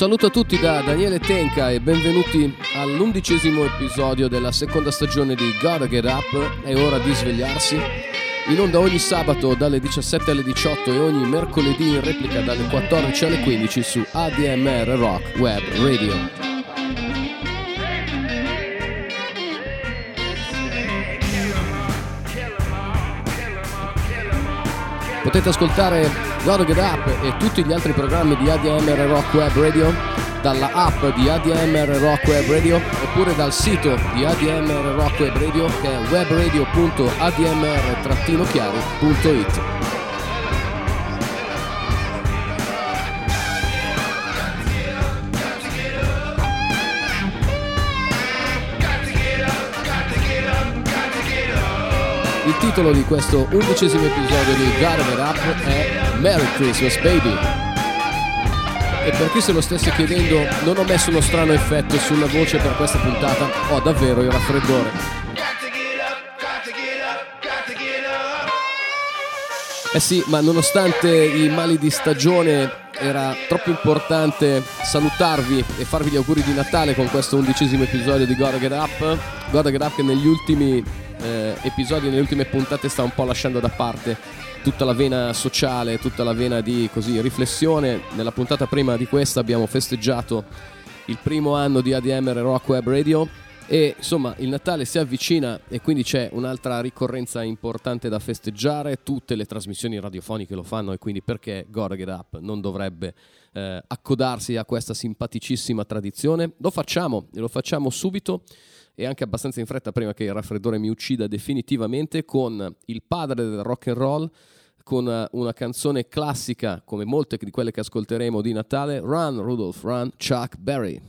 Saluto a tutti da Daniele Tenca e benvenuti all'undicesimo episodio della seconda stagione di Gotta Get Up. È ora di svegliarsi. In onda ogni sabato dalle 17 alle 18 e ogni mercoledì in replica dalle 14 alle 15 su ADMR Rock Web Radio. Potete ascoltare Gotta Get Up e tutti gli altri programmi di ADMR Rock Web Radio dalla app di ADMR Rock Web Radio oppure dal sito di ADMR Rock Web Radio che è webradio.admr-chiari.it. titolo di questo undicesimo episodio di Gotta Get Up è Merry Christmas Baby. E per chi se lo stesse chiedendo, non ho messo uno strano effetto sulla voce per questa puntata, ho davvero il raffreddore. Eh sì, ma nonostante i mali di stagione era troppo importante salutarvi e farvi gli auguri di Natale con questo undicesimo episodio di Gotta Get Up. Gotta Get Up che negli ultimi eh, episodi, nelle ultime puntate sta un po' lasciando da parte tutta la vena sociale, tutta la vena di così, riflessione. Nella puntata prima di questa abbiamo festeggiato il primo anno di ADMR Rock Web Radio e insomma il Natale si avvicina e quindi c'è un'altra ricorrenza importante da festeggiare, tutte le trasmissioni radiofoniche lo fanno e quindi perché Gotta Up non dovrebbe eh, accodarsi a questa simpaticissima tradizione? Lo facciamo e lo facciamo subito e anche abbastanza in fretta prima che il raffreddore mi uccida definitivamente con il padre del rock and roll con una canzone classica come molte di quelle che ascolteremo di Natale Run Rudolph Run Chuck Berry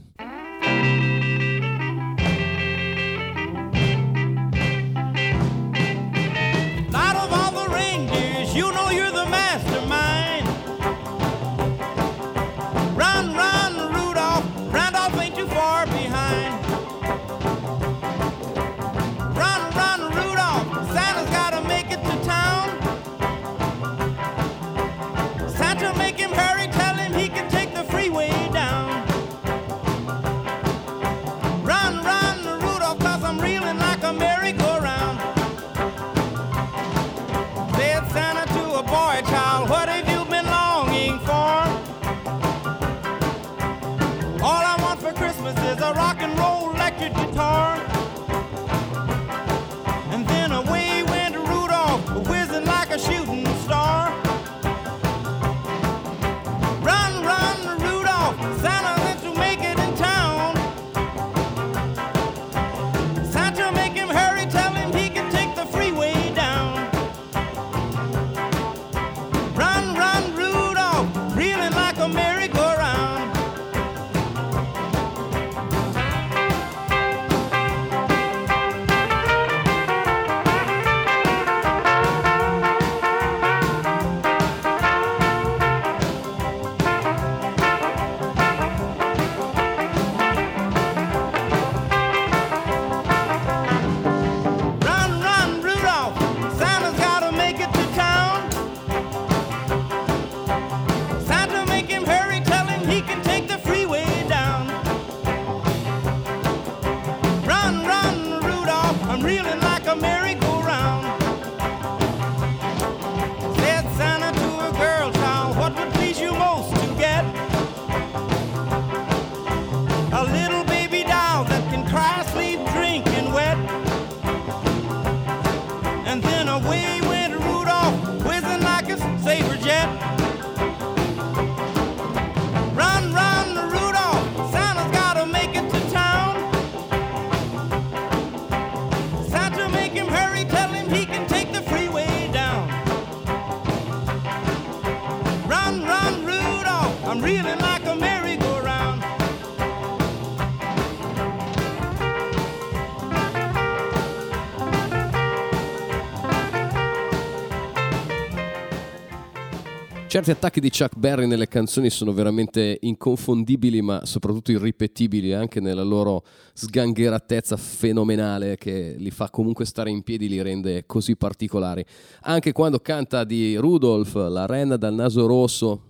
Certi attacchi di Chuck Berry nelle canzoni sono veramente inconfondibili, ma soprattutto irripetibili anche nella loro sgangheratezza fenomenale che li fa comunque stare in piedi, li rende così particolari. Anche quando canta di Rudolph, la renna dal naso rosso,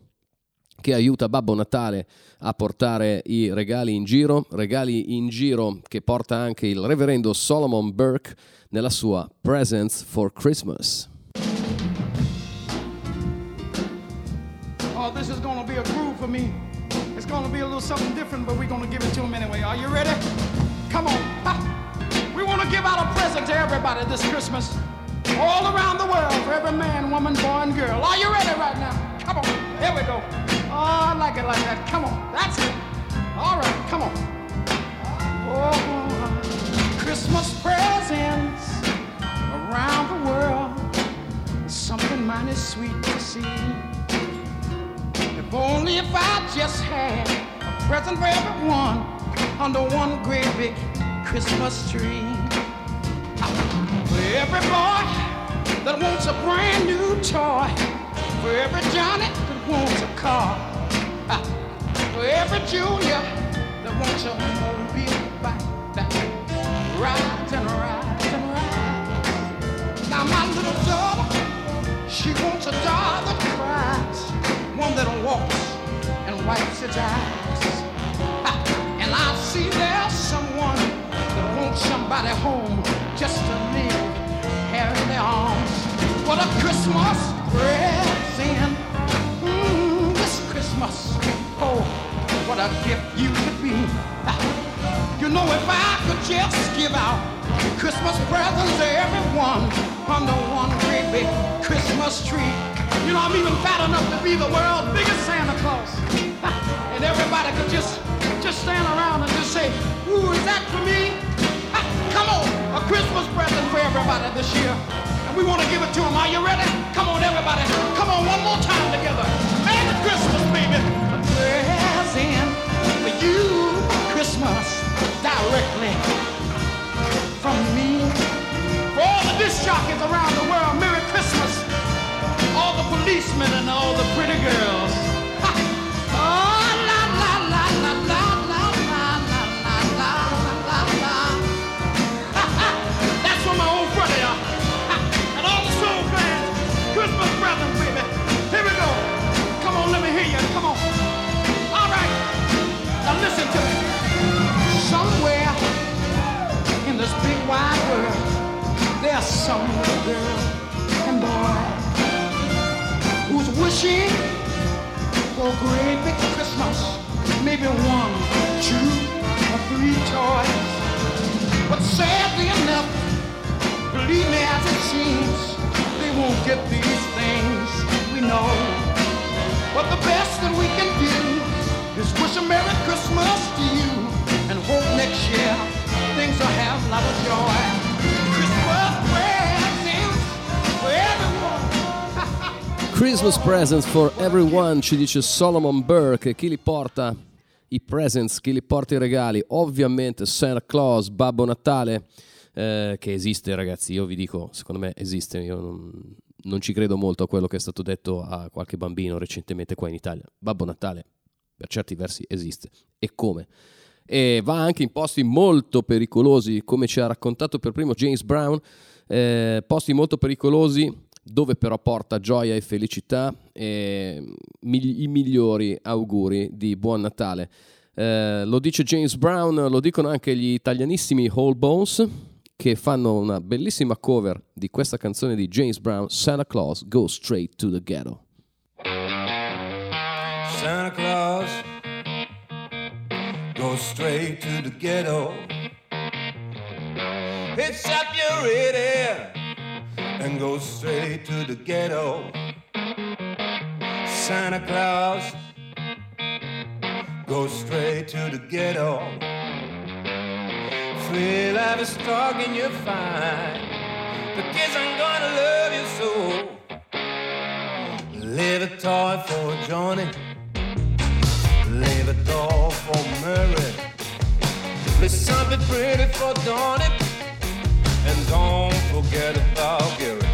che aiuta Babbo Natale a portare i regali in giro, regali in giro che porta anche il reverendo Solomon Burke nella sua Presents for Christmas. This is to be a groove for me. It's to be a little something different, but we're to give it to them anyway. Are you ready? Come on. Ha. We want to give out a present to everybody this Christmas. All around the world, for every man, woman, boy, and girl. Are you ready right now? Come on. Here we go. Oh, I like it like that. Come on. That's it. All right. Come on. Oh, Christmas presents around the world. Something mighty sweet to see. Only if I just had a present for everyone under one great big Christmas tree. For every boy that wants a brand new toy. For every Johnny that wants a car. For every Junior that wants a mobile bike that rides and rides and rides. Now my little daughter, she wants a doll that cries one that walks and wipes its eyes. And I see there's someone that wants somebody home just to live here in their arms. What a Christmas present. Mm, this Christmas. Oh, what a gift you could be. You know, if I could just give out Christmas presents to everyone under one great big Christmas tree. You know, I'm even fat enough to be the world's biggest Santa Claus. and everybody could just just stand around and just say, ooh, is that for me? come on, a Christmas present for everybody this year. And we want to give it to them. Are you ready? Come on, everybody. Come on, one more time together. Merry Christmas, baby. A present for you, Christmas, directly from me. For all the disc jockeys around the world, policemen and all the pretty girls. That's for my old brother, and all the soul fans. Christmas baby. Here we go. Come on, let me hear you. Come on. All right. Now listen to me. Somewhere in this big wide world, there's some girl wishing for a great big Christmas. Maybe one, two, or three toys. But sadly enough, believe me as it seems, they won't get these things, we know. But the best that we can do is wish a Merry Christmas to you and hope next year things will have a lot of joy. Christmas presents for everyone, ci dice Solomon Burke. Chi li porta i presents, chi li porta i regali? Ovviamente Santa Claus, Babbo Natale, eh, che esiste ragazzi, io vi dico, secondo me esiste, io non, non ci credo molto a quello che è stato detto a qualche bambino recentemente qua in Italia. Babbo Natale, per certi versi, esiste. E come? E va anche in posti molto pericolosi, come ci ha raccontato per primo James Brown, eh, posti molto pericolosi dove però porta gioia e felicità e i migliori auguri di buon Natale. Eh, lo dice James Brown, lo dicono anche gli italianissimi Whole Bones che fanno una bellissima cover di questa canzone di James Brown, Santa Claus Go Straight to the Ghetto. Santa Claus go straight to the ghetto. Hitch up your ready and go straight to the ghetto. Santa Claus, go straight to the ghetto. Free life is and you're fine. The kids are gonna love you so. Leave a toy for Johnny. Leave a doll for Mary. Leave something pretty for Donnie. And don't forget about Gary.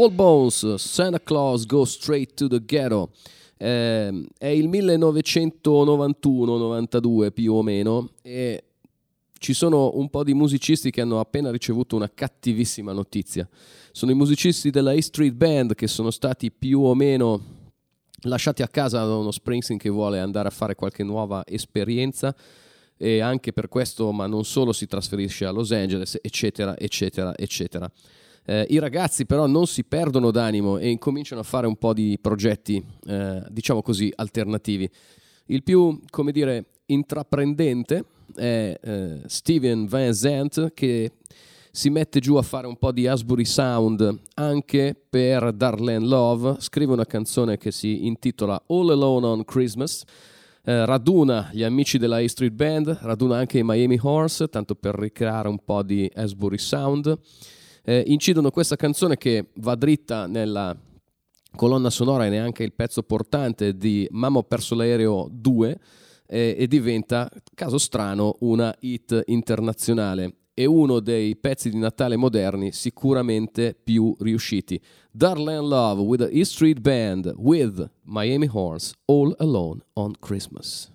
Whole Bones, Santa Claus Goes Straight to the Ghetto. Eh, è il 1991-92 più o meno e ci sono un po' di musicisti che hanno appena ricevuto una cattivissima notizia. Sono i musicisti della A Street Band che sono stati più o meno lasciati a casa da uno Springsteen che vuole andare a fare qualche nuova esperienza e anche per questo, ma non solo, si trasferisce a Los Angeles, eccetera, eccetera, eccetera. Eh, I ragazzi però non si perdono d'animo e incominciano a fare un po' di progetti, eh, diciamo così, alternativi. Il più, come dire, intraprendente è eh, Steven Van Zandt che si mette giù a fare un po' di Asbury Sound anche per Darlene Love, scrive una canzone che si intitola All Alone on Christmas, eh, raduna gli amici della A Street Band, raduna anche i Miami Horse, tanto per ricreare un po' di Asbury Sound. Eh, incidono questa canzone che va dritta nella colonna sonora e neanche il pezzo portante di Mamma ho perso l'aereo 2 eh, e diventa, caso strano, una hit internazionale e uno dei pezzi di Natale moderni sicuramente più riusciti. Darlene Love with the E Street Band with Miami Horns All Alone on Christmas.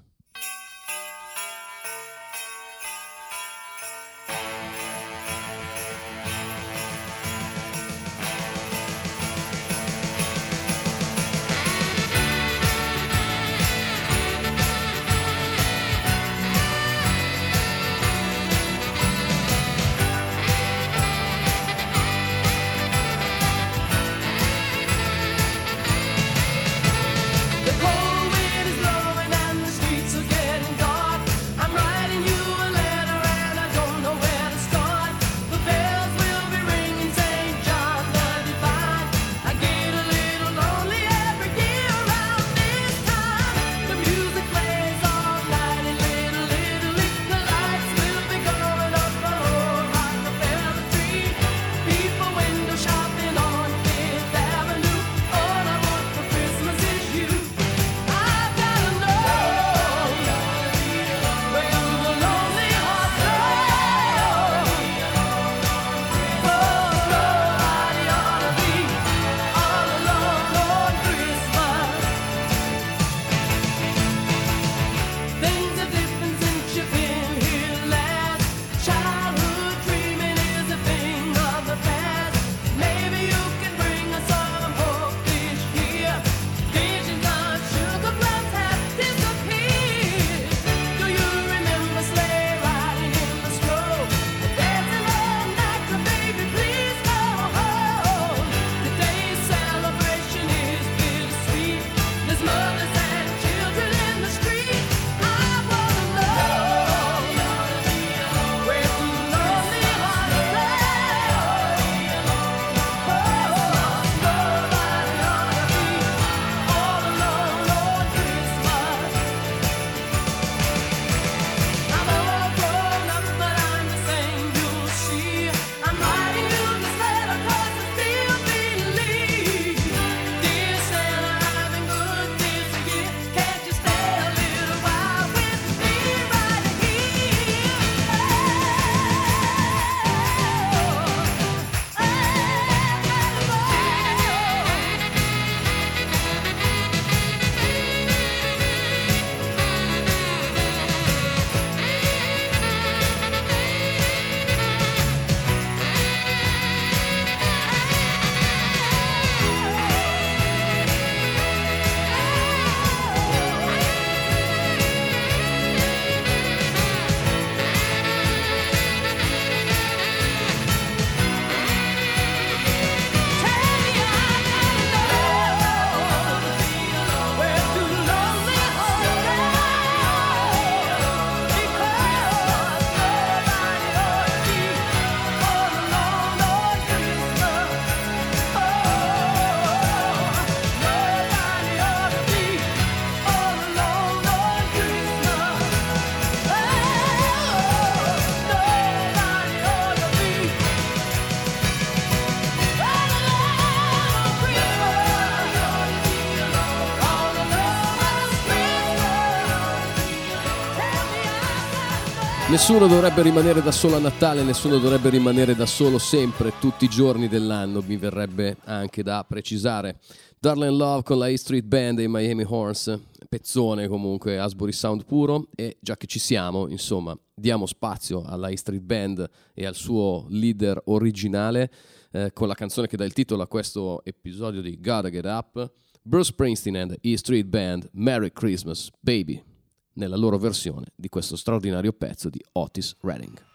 Nessuno dovrebbe rimanere da solo a Natale, nessuno dovrebbe rimanere da solo sempre, tutti i giorni dell'anno, mi verrebbe anche da precisare. Darling Love con la E Street Band e i Miami Horns, pezzone comunque, Asbury Sound puro e già che ci siamo, insomma, diamo spazio alla E Street Band e al suo leader originale eh, con la canzone che dà il titolo a questo episodio di Gotta Get Up, Bruce Springsteen and E Street Band, Merry Christmas Baby nella loro versione di questo straordinario pezzo di Otis Redding.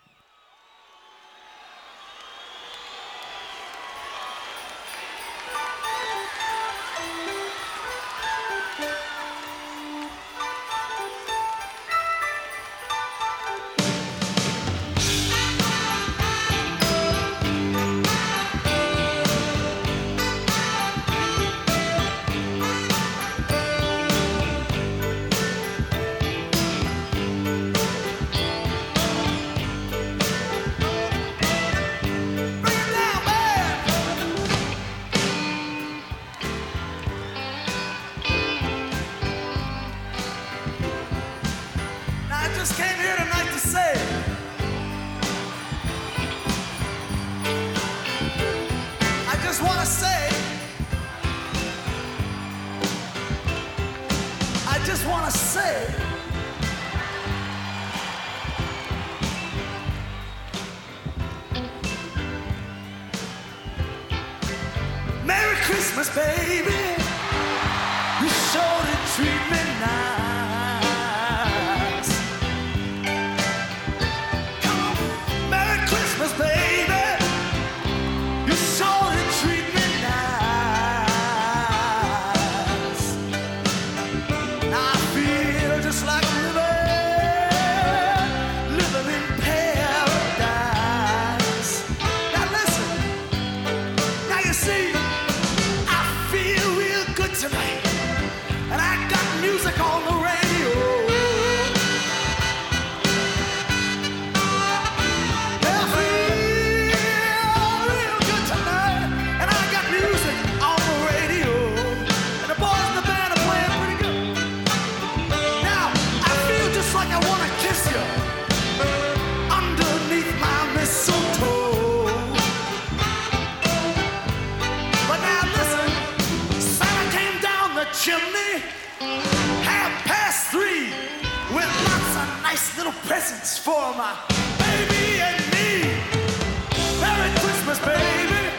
Merry Christmas, baby.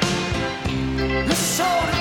This is all.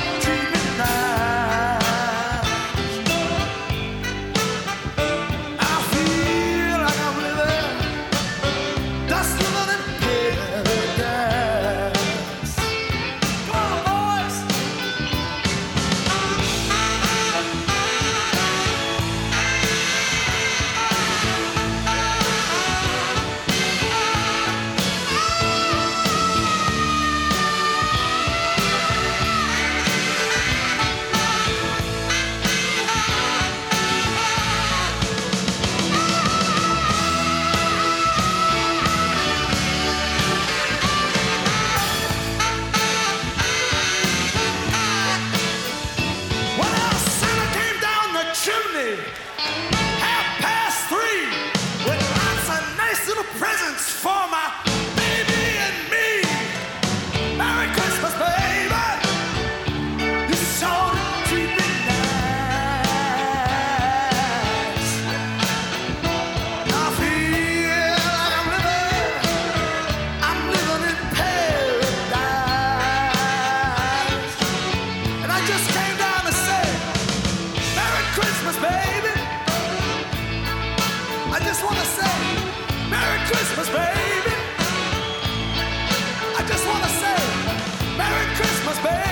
Christmas bell.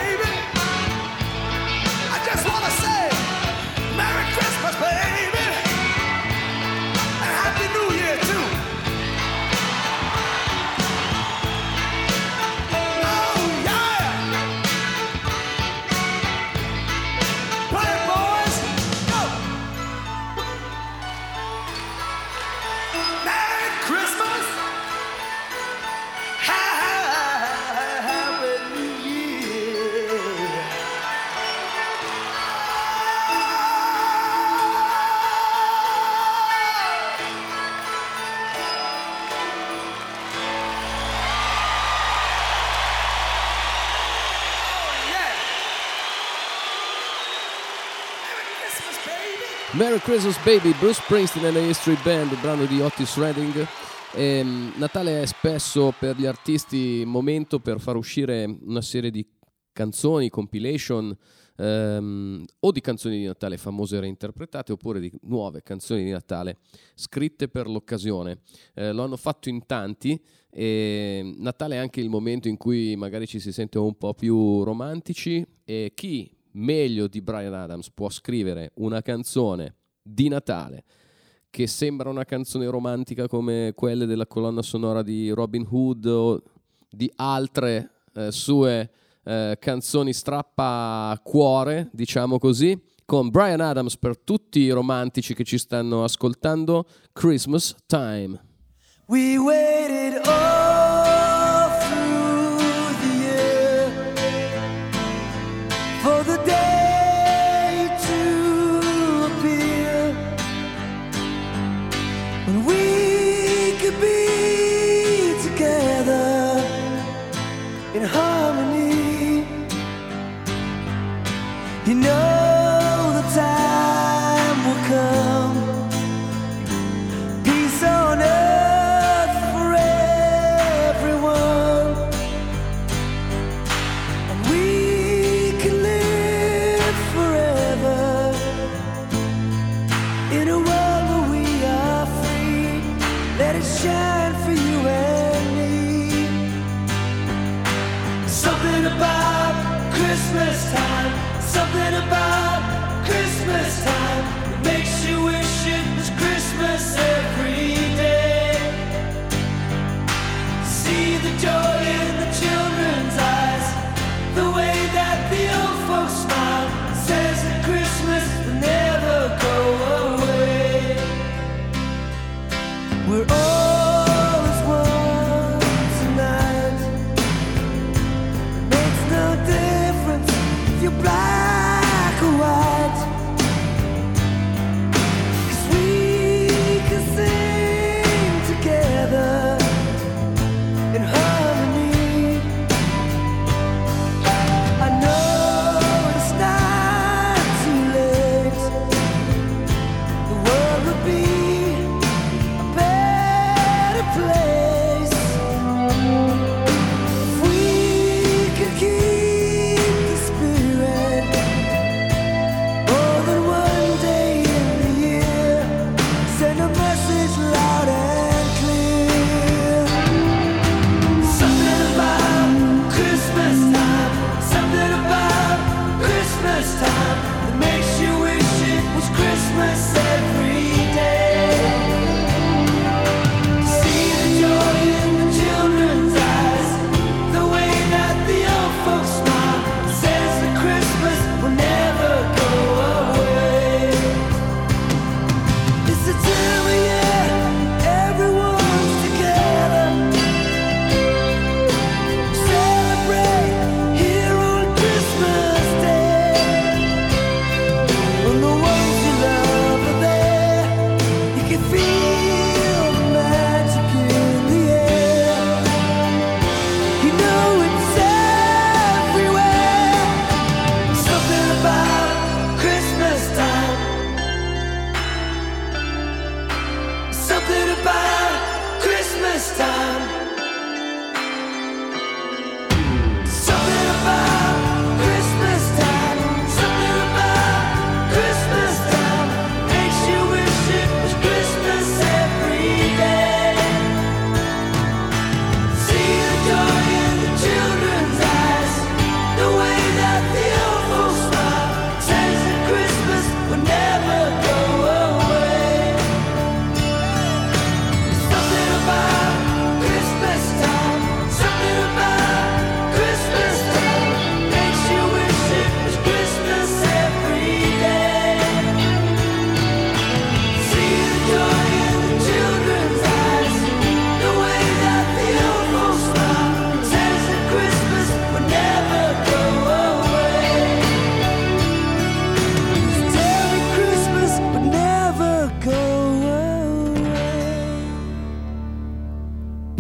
Christmas Baby, Bruce Springsteen e la History Band, brano di Otis Redding. E, Natale è spesso per gli artisti un momento per far uscire una serie di canzoni, compilation ehm, o di canzoni di Natale famose e reinterpretate oppure di nuove canzoni di Natale scritte per l'occasione. Eh, lo hanno fatto in tanti e Natale è anche il momento in cui magari ci si sente un po' più romantici e chi meglio di Brian Adams può scrivere una canzone di Natale, che sembra una canzone romantica come quelle della colonna sonora di Robin Hood o di altre eh, sue eh, canzoni strappa cuore, diciamo così, con Brian Adams per tutti i romantici che ci stanno ascoltando, Christmas Time. We waited all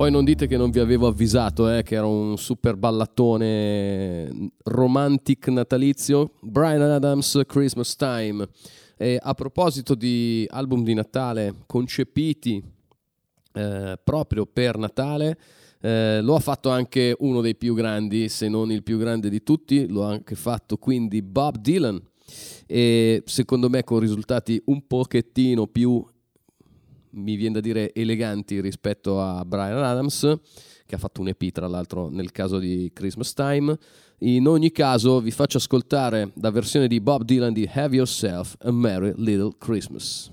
poi non dite che non vi avevo avvisato, eh, che era un super ballattone mm, romantic natalizio. Brian Adams, Christmas Time. E a proposito di album di Natale concepiti eh, proprio per Natale, eh, lo ha fatto anche uno dei più grandi, se non il più grande di tutti, lo ha anche fatto quindi Bob Dylan e secondo me con risultati un pochettino più mi viene da dire eleganti rispetto a Brian Adams che ha fatto un EP tra l'altro nel caso di Christmas Time. In ogni caso vi faccio ascoltare la versione di Bob Dylan di Have Yourself a Merry Little Christmas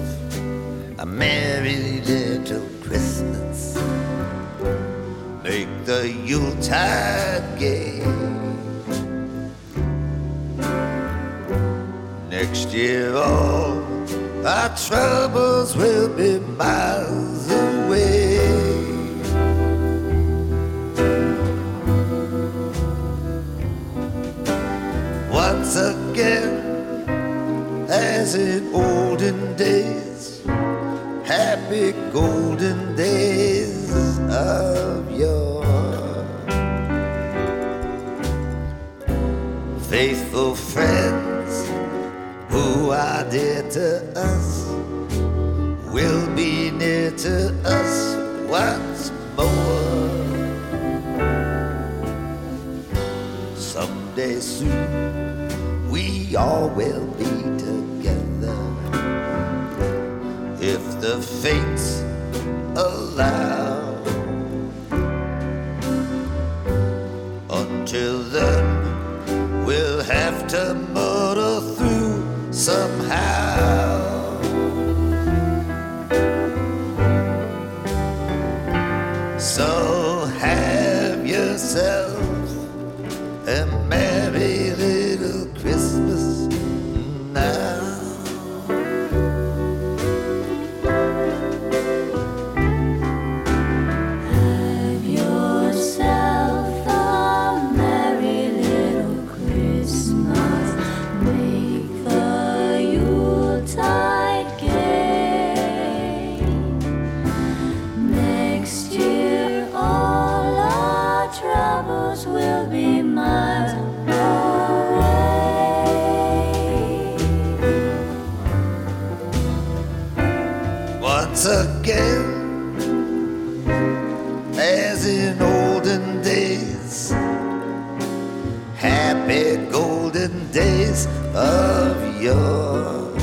merry little Christmas. Make the Yuletide gay. Next year, all our troubles will be miles away. Once again, as in olden days happy golden days of yore. Faithful friends who are dear to us will be near to us once more. Someday soon we all will the fates allow. Until then, we'll have to Once again, as in olden days, happy golden days of yore.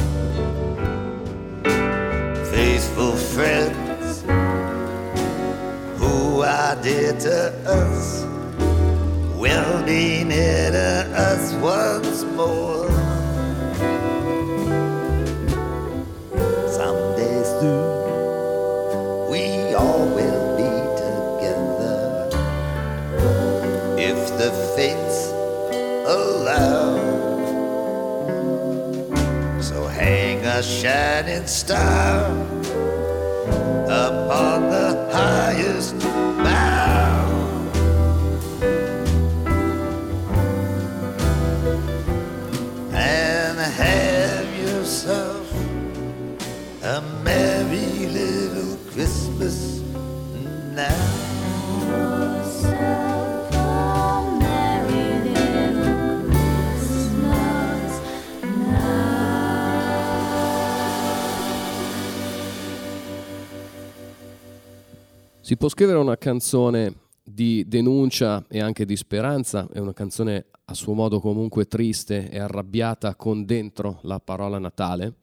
Faithful friends who are dear to us will be near to us once more. A shining star upon the highest Si può scrivere una canzone di denuncia e anche di speranza, è una canzone a suo modo comunque triste e arrabbiata con dentro la parola Natale?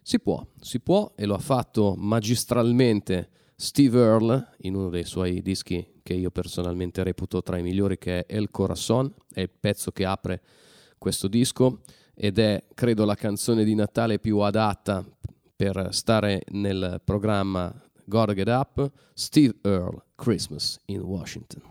Si può, si può e lo ha fatto magistralmente Steve Earle in uno dei suoi dischi che io personalmente reputo tra i migliori che è El Corazon, è il pezzo che apre questo disco ed è credo la canzone di Natale più adatta per stare nel programma Gotta Get Up, Steve Earle, Christmas in Washington.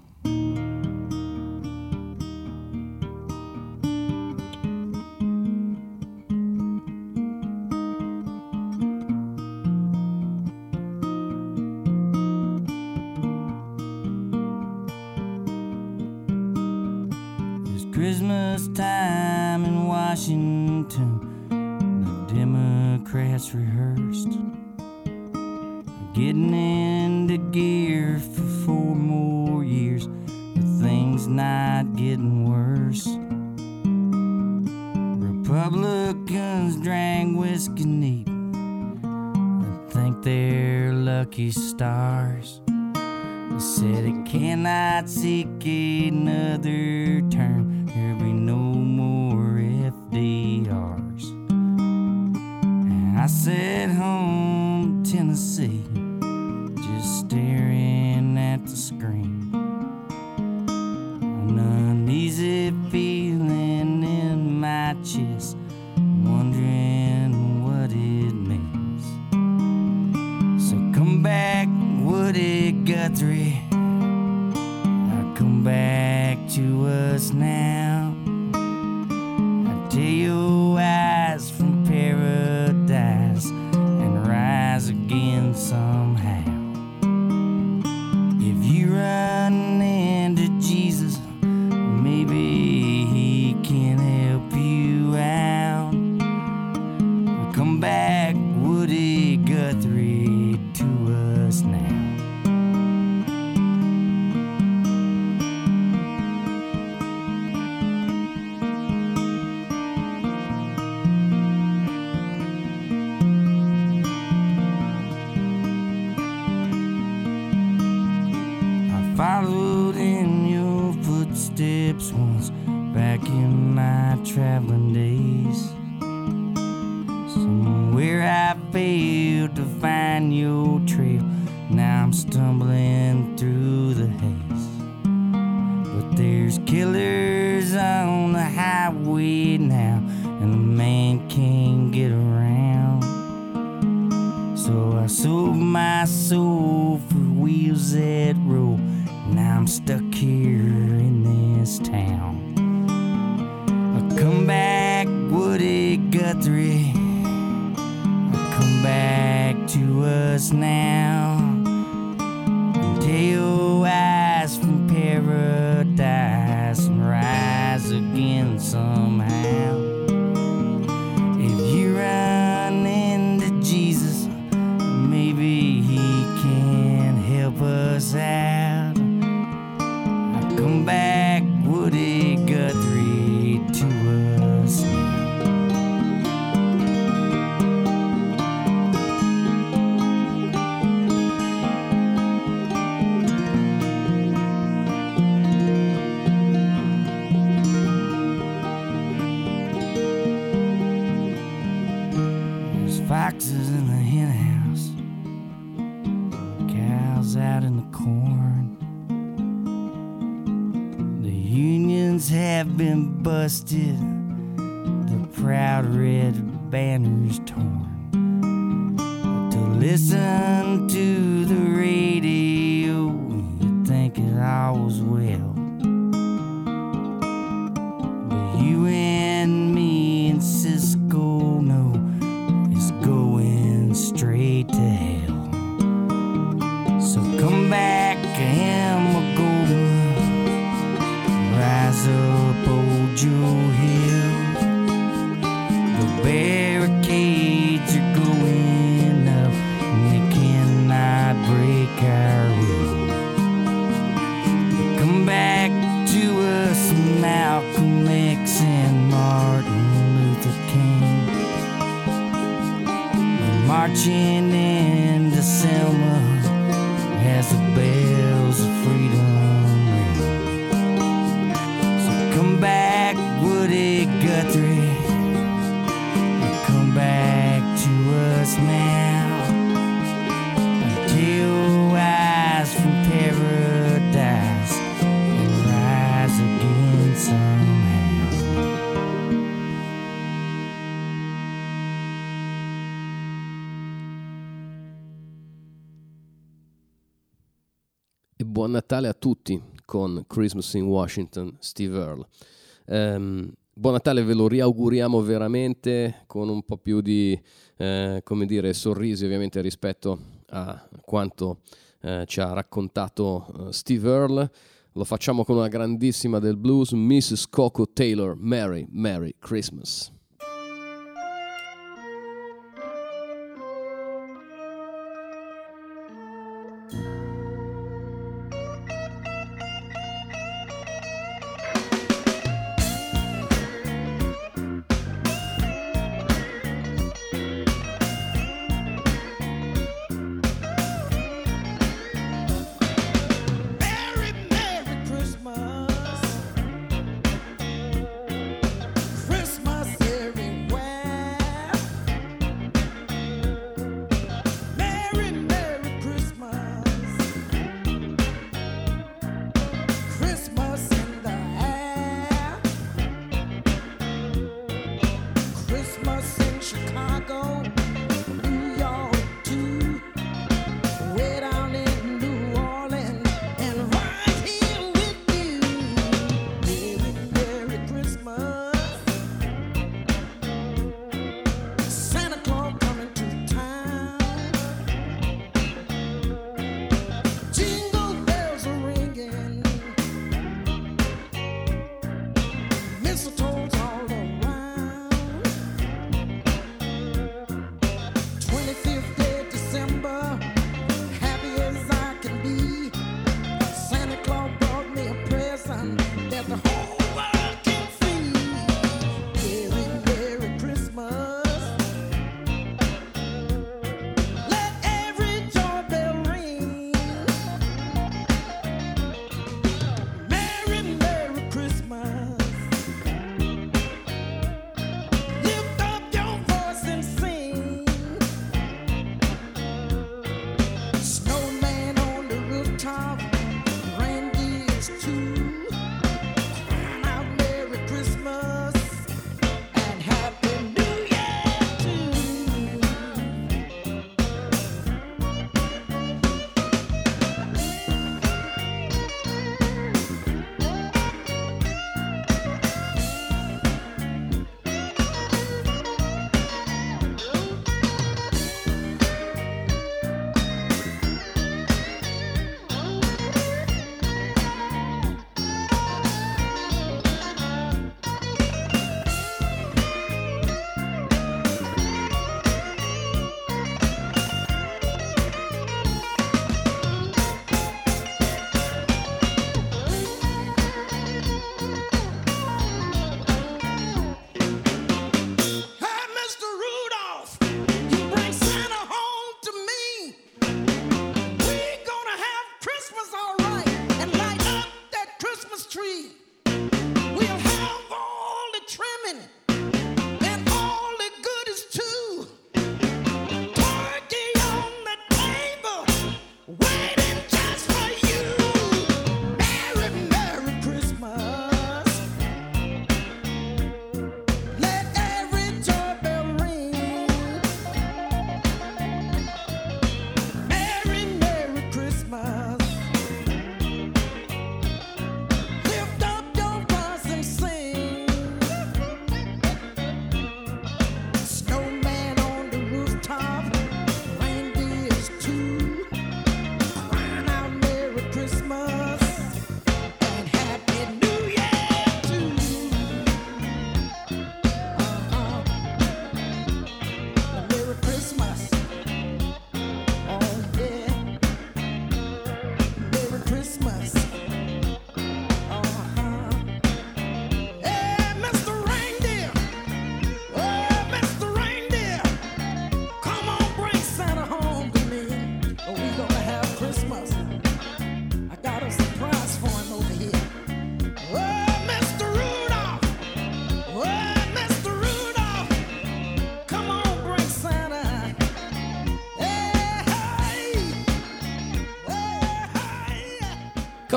Christmas time in Washington. The Democrats rehearse. once back in my traveling days. listen to the radio. You think I was well. Natale a tutti con Christmas in Washington, Steve Earle. Um, buon Natale ve lo riauguriamo veramente con un po' più di, eh, come dire, sorrisi ovviamente rispetto a quanto eh, ci ha raccontato eh, Steve Earle. Lo facciamo con una grandissima del blues, Mrs. Coco Taylor, Merry, Merry Christmas.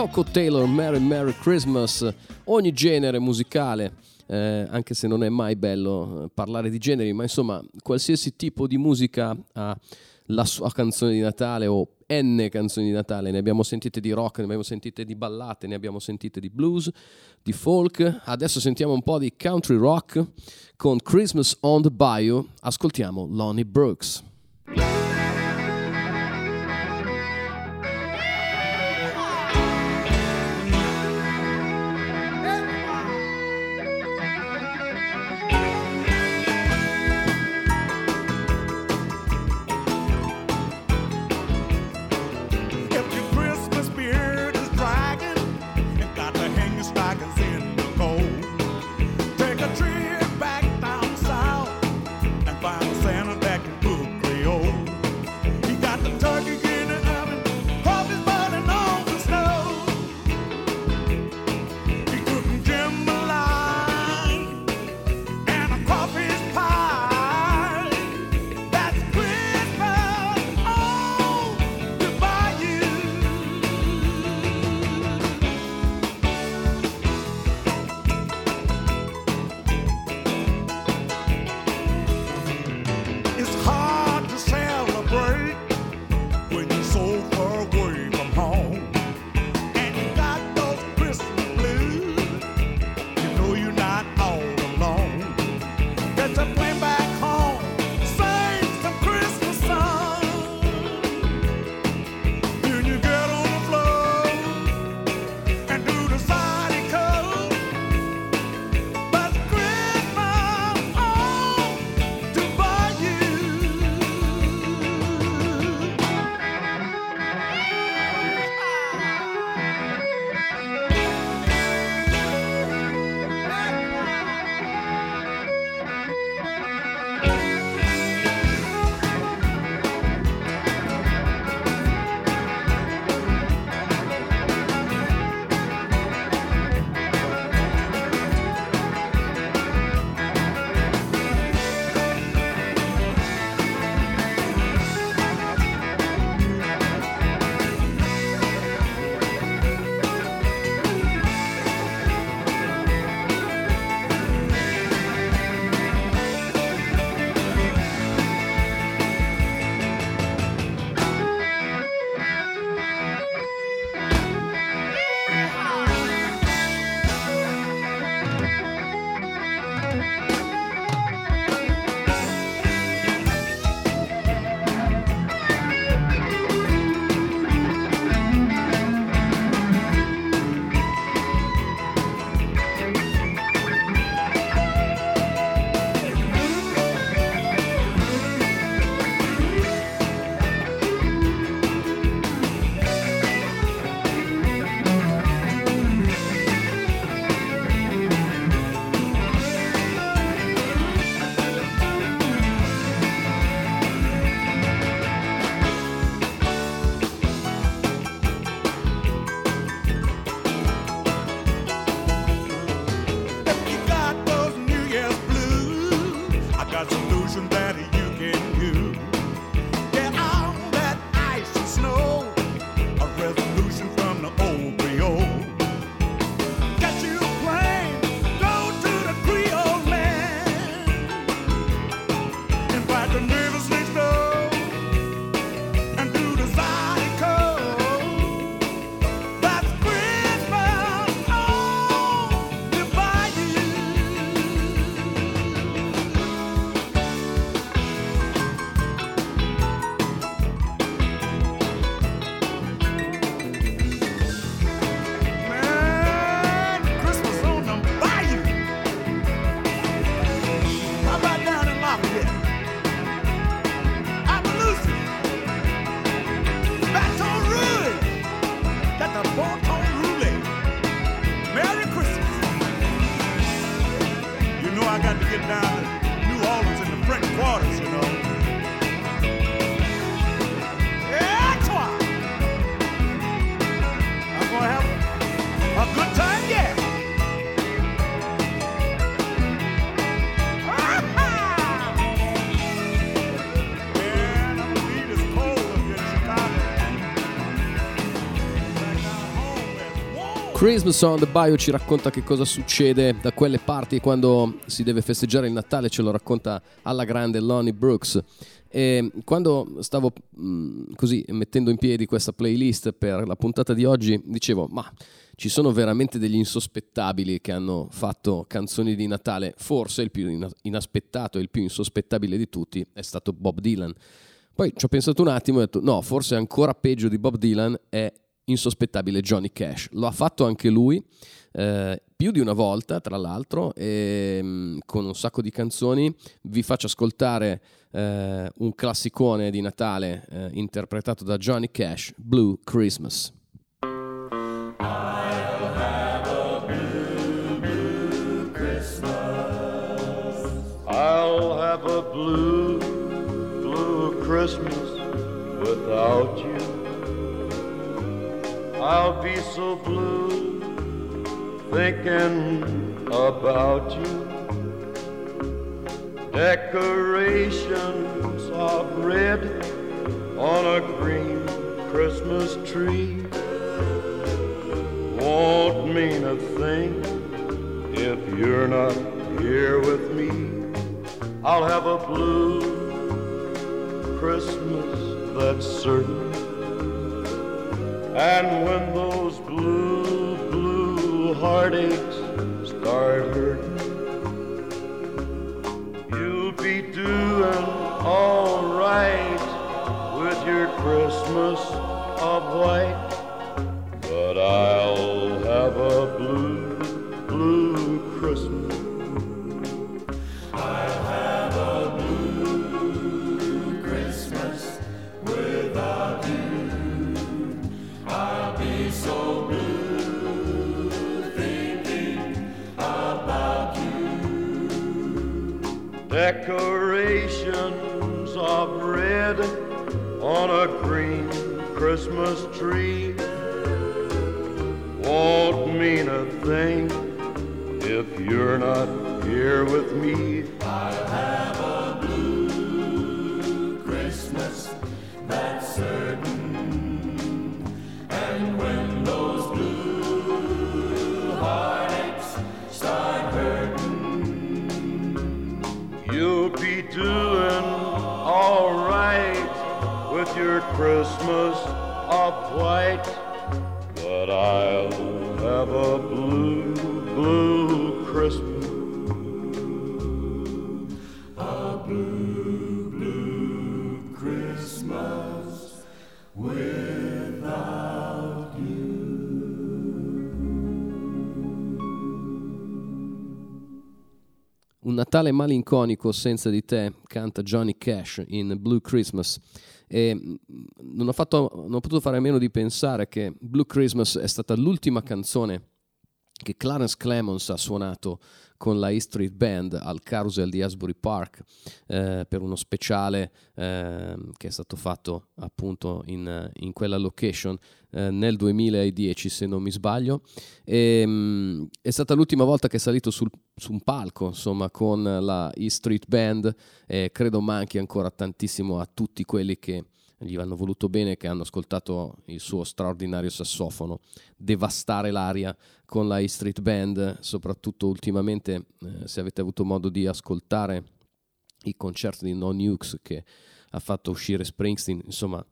Rocco Taylor, Merry Merry Christmas, ogni genere musicale, eh, anche se non è mai bello eh, parlare di generi, ma insomma qualsiasi tipo di musica ha la sua canzone di Natale o N canzoni di Natale, ne abbiamo sentite di rock, ne abbiamo sentite di ballate, ne abbiamo sentite di blues, di folk, adesso sentiamo un po' di country rock con Christmas on the Bayou, ascoltiamo Lonnie Brooks. Christmas on the Bio ci racconta che cosa succede da quelle parti quando si deve festeggiare il Natale, ce lo racconta alla grande Lonnie Brooks. E quando stavo mh, così mettendo in piedi questa playlist per la puntata di oggi, dicevo: Ma ci sono veramente degli insospettabili che hanno fatto canzoni di Natale. Forse il più inaspettato e il più insospettabile di tutti è stato Bob Dylan. Poi ci ho pensato un attimo e ho detto: No, forse ancora peggio di Bob Dylan è insospettabile Johnny Cash. Lo ha fatto anche lui, eh, più di una volta, tra l'altro, e, mh, con un sacco di canzoni. Vi faccio ascoltare eh, un classicone di Natale eh, interpretato da Johnny Cash, Blue Christmas. Blue, blue Christmas without you. I'll be so blue thinking about you. Decorations of red on a green Christmas tree won't mean a thing if you're not here with me. I'll have a blue Christmas, that's certain. And when those blue, blue heartaches start hurting, you'll be doing all Natale malinconico senza di te, canta Johnny Cash in Blue Christmas. E mm, non ho, fatto- non ho potuto fare a meno di pensare che Blue Christmas è stata l'ultima canzone che Clarence Clemons ha suonato con la E Street Band al Carousel di Asbury Park eh, per uno speciale eh, che è stato fatto appunto in, in quella location eh, nel 2010 se non mi sbaglio. E, mm, è stata l'ultima volta che è salito sul- su un palco insomma con la E Street Band e credo manchi ancora tantissimo a tutti quelli che gli hanno voluto bene, che hanno ascoltato il suo straordinario sassofono devastare l'aria con la E Street Band, soprattutto ultimamente eh, se avete avuto modo di ascoltare i concerti di No Nukes che ha fatto uscire Springsteen, insomma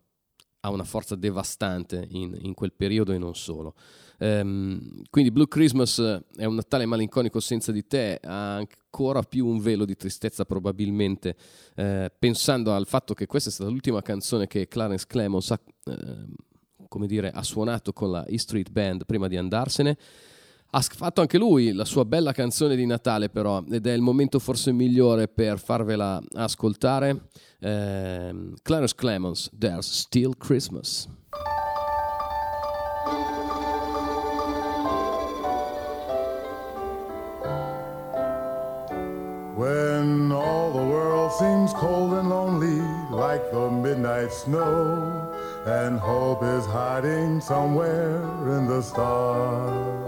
ha una forza devastante in, in quel periodo e non solo. Ehm, quindi Blue Christmas è un Natale malinconico senza di te, ha ancora più un velo di tristezza probabilmente, eh, pensando al fatto che questa è stata l'ultima canzone che Clarence Clemons ha, come dire, ha suonato con la E Street Band prima di andarsene. Ha fatto anche lui la sua bella canzone di Natale però ed è il momento forse migliore per farvela ascoltare. Ehm, Clarence Clemons, There's Still Christmas. When all the world seems cold and lonely, like the midnight snow, and hope is hiding somewhere in the stars.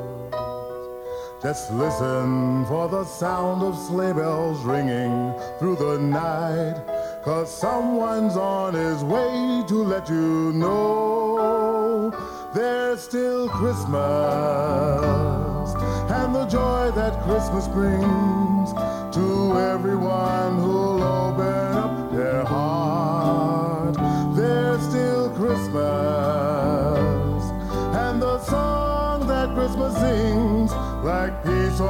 Just listen for the sound of sleigh bells ringing through the night, cause someone's on his way to let you know there's still Christmas and the joy that Christmas brings to everyone who'll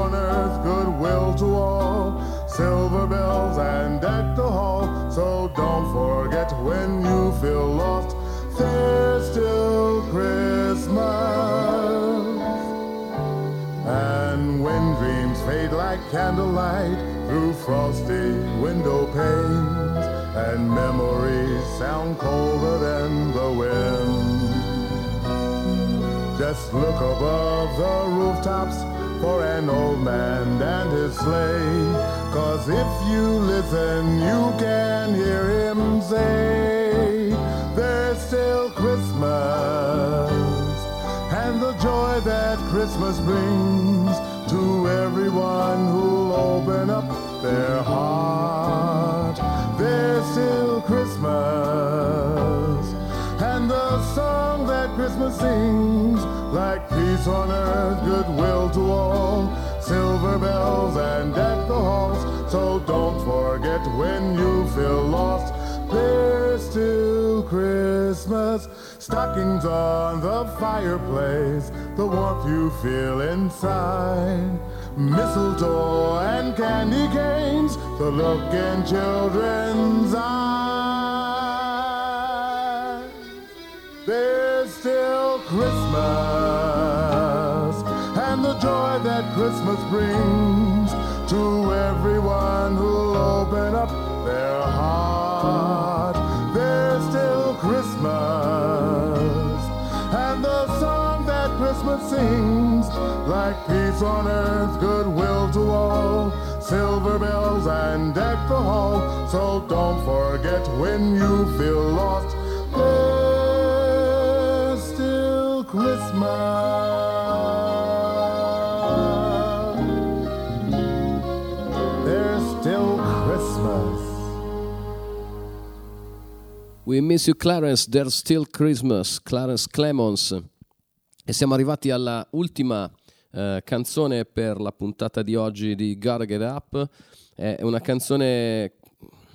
on earth, goodwill to all, silver bells and deck the hall. So don't forget when you feel lost, there's still Christmas. And when dreams fade like candlelight through frosty window panes, and memories sound colder than the wind. Just look above the rooftops for an old man and his sleigh. Cause if you listen, you can hear him say, There's still Christmas, and the joy that Christmas brings to everyone who'll open up their heart. There's still Christmas, and the song that Christmas sings, like peace on earth, goodwill to all, silver bells and deck the halls. So don't forget when you feel lost, there's still Christmas. Stockings on the fireplace, the warmth you feel inside. Mistletoe and candy canes, the look in children's eyes. There's still Christmas joy that Christmas brings to everyone who'll open up their heart. There's still Christmas and the song that Christmas sings like peace on earth, goodwill to all, silver bells and deck the hall. So don't forget when you feel lost, We miss you Clarence, there's still Christmas, Clarence Clemons. E siamo arrivati alla ultima eh, canzone per la puntata di oggi di Gotta Get Up. È una canzone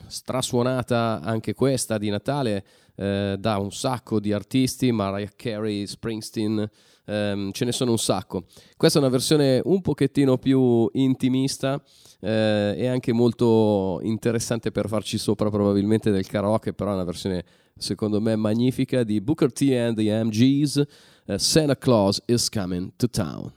strasuonata anche questa di Natale eh, da un sacco di artisti, Mariah Carey, Springsteen, ehm, ce ne sono un sacco. Questa è una versione un pochettino più intimista eh, e anche molto interessante per farci sopra probabilmente del karaoke, però è una versione secondo me magnifica di Booker T and the MGs, eh, Santa Claus is coming to town.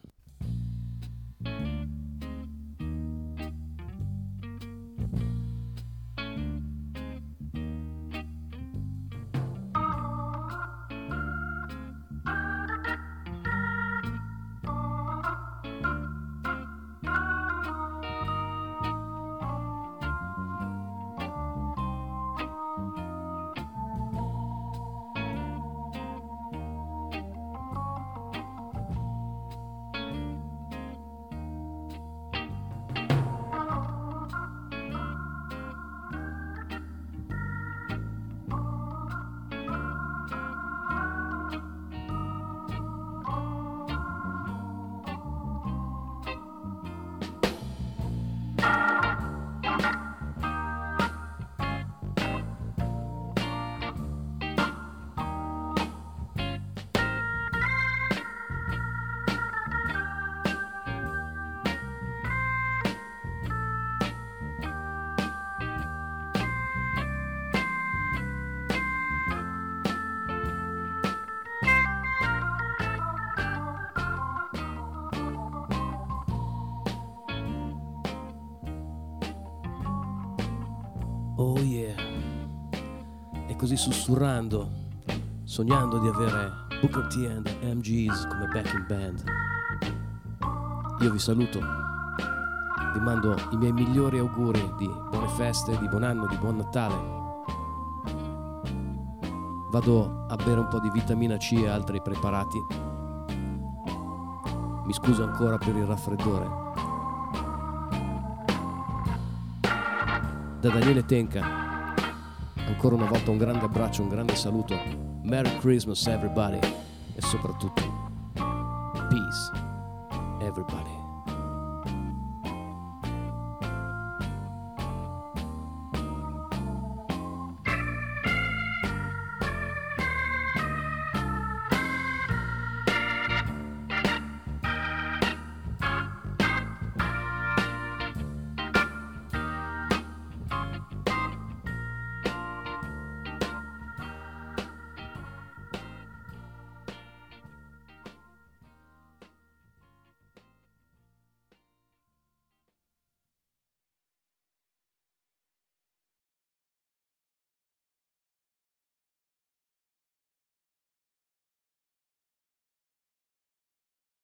Così sussurrando, sognando di avere Booker T and MGs come backing band. Io vi saluto, vi mando i miei migliori auguri di buone feste, di buon anno, di buon Natale. Vado a bere un po' di vitamina C e altri preparati. Mi scuso ancora per il raffreddore. Da Daniele Tenca, ancora una volta un grande abbraccio, un grande saluto. Merry Christmas everybody e soprattutto peace everybody.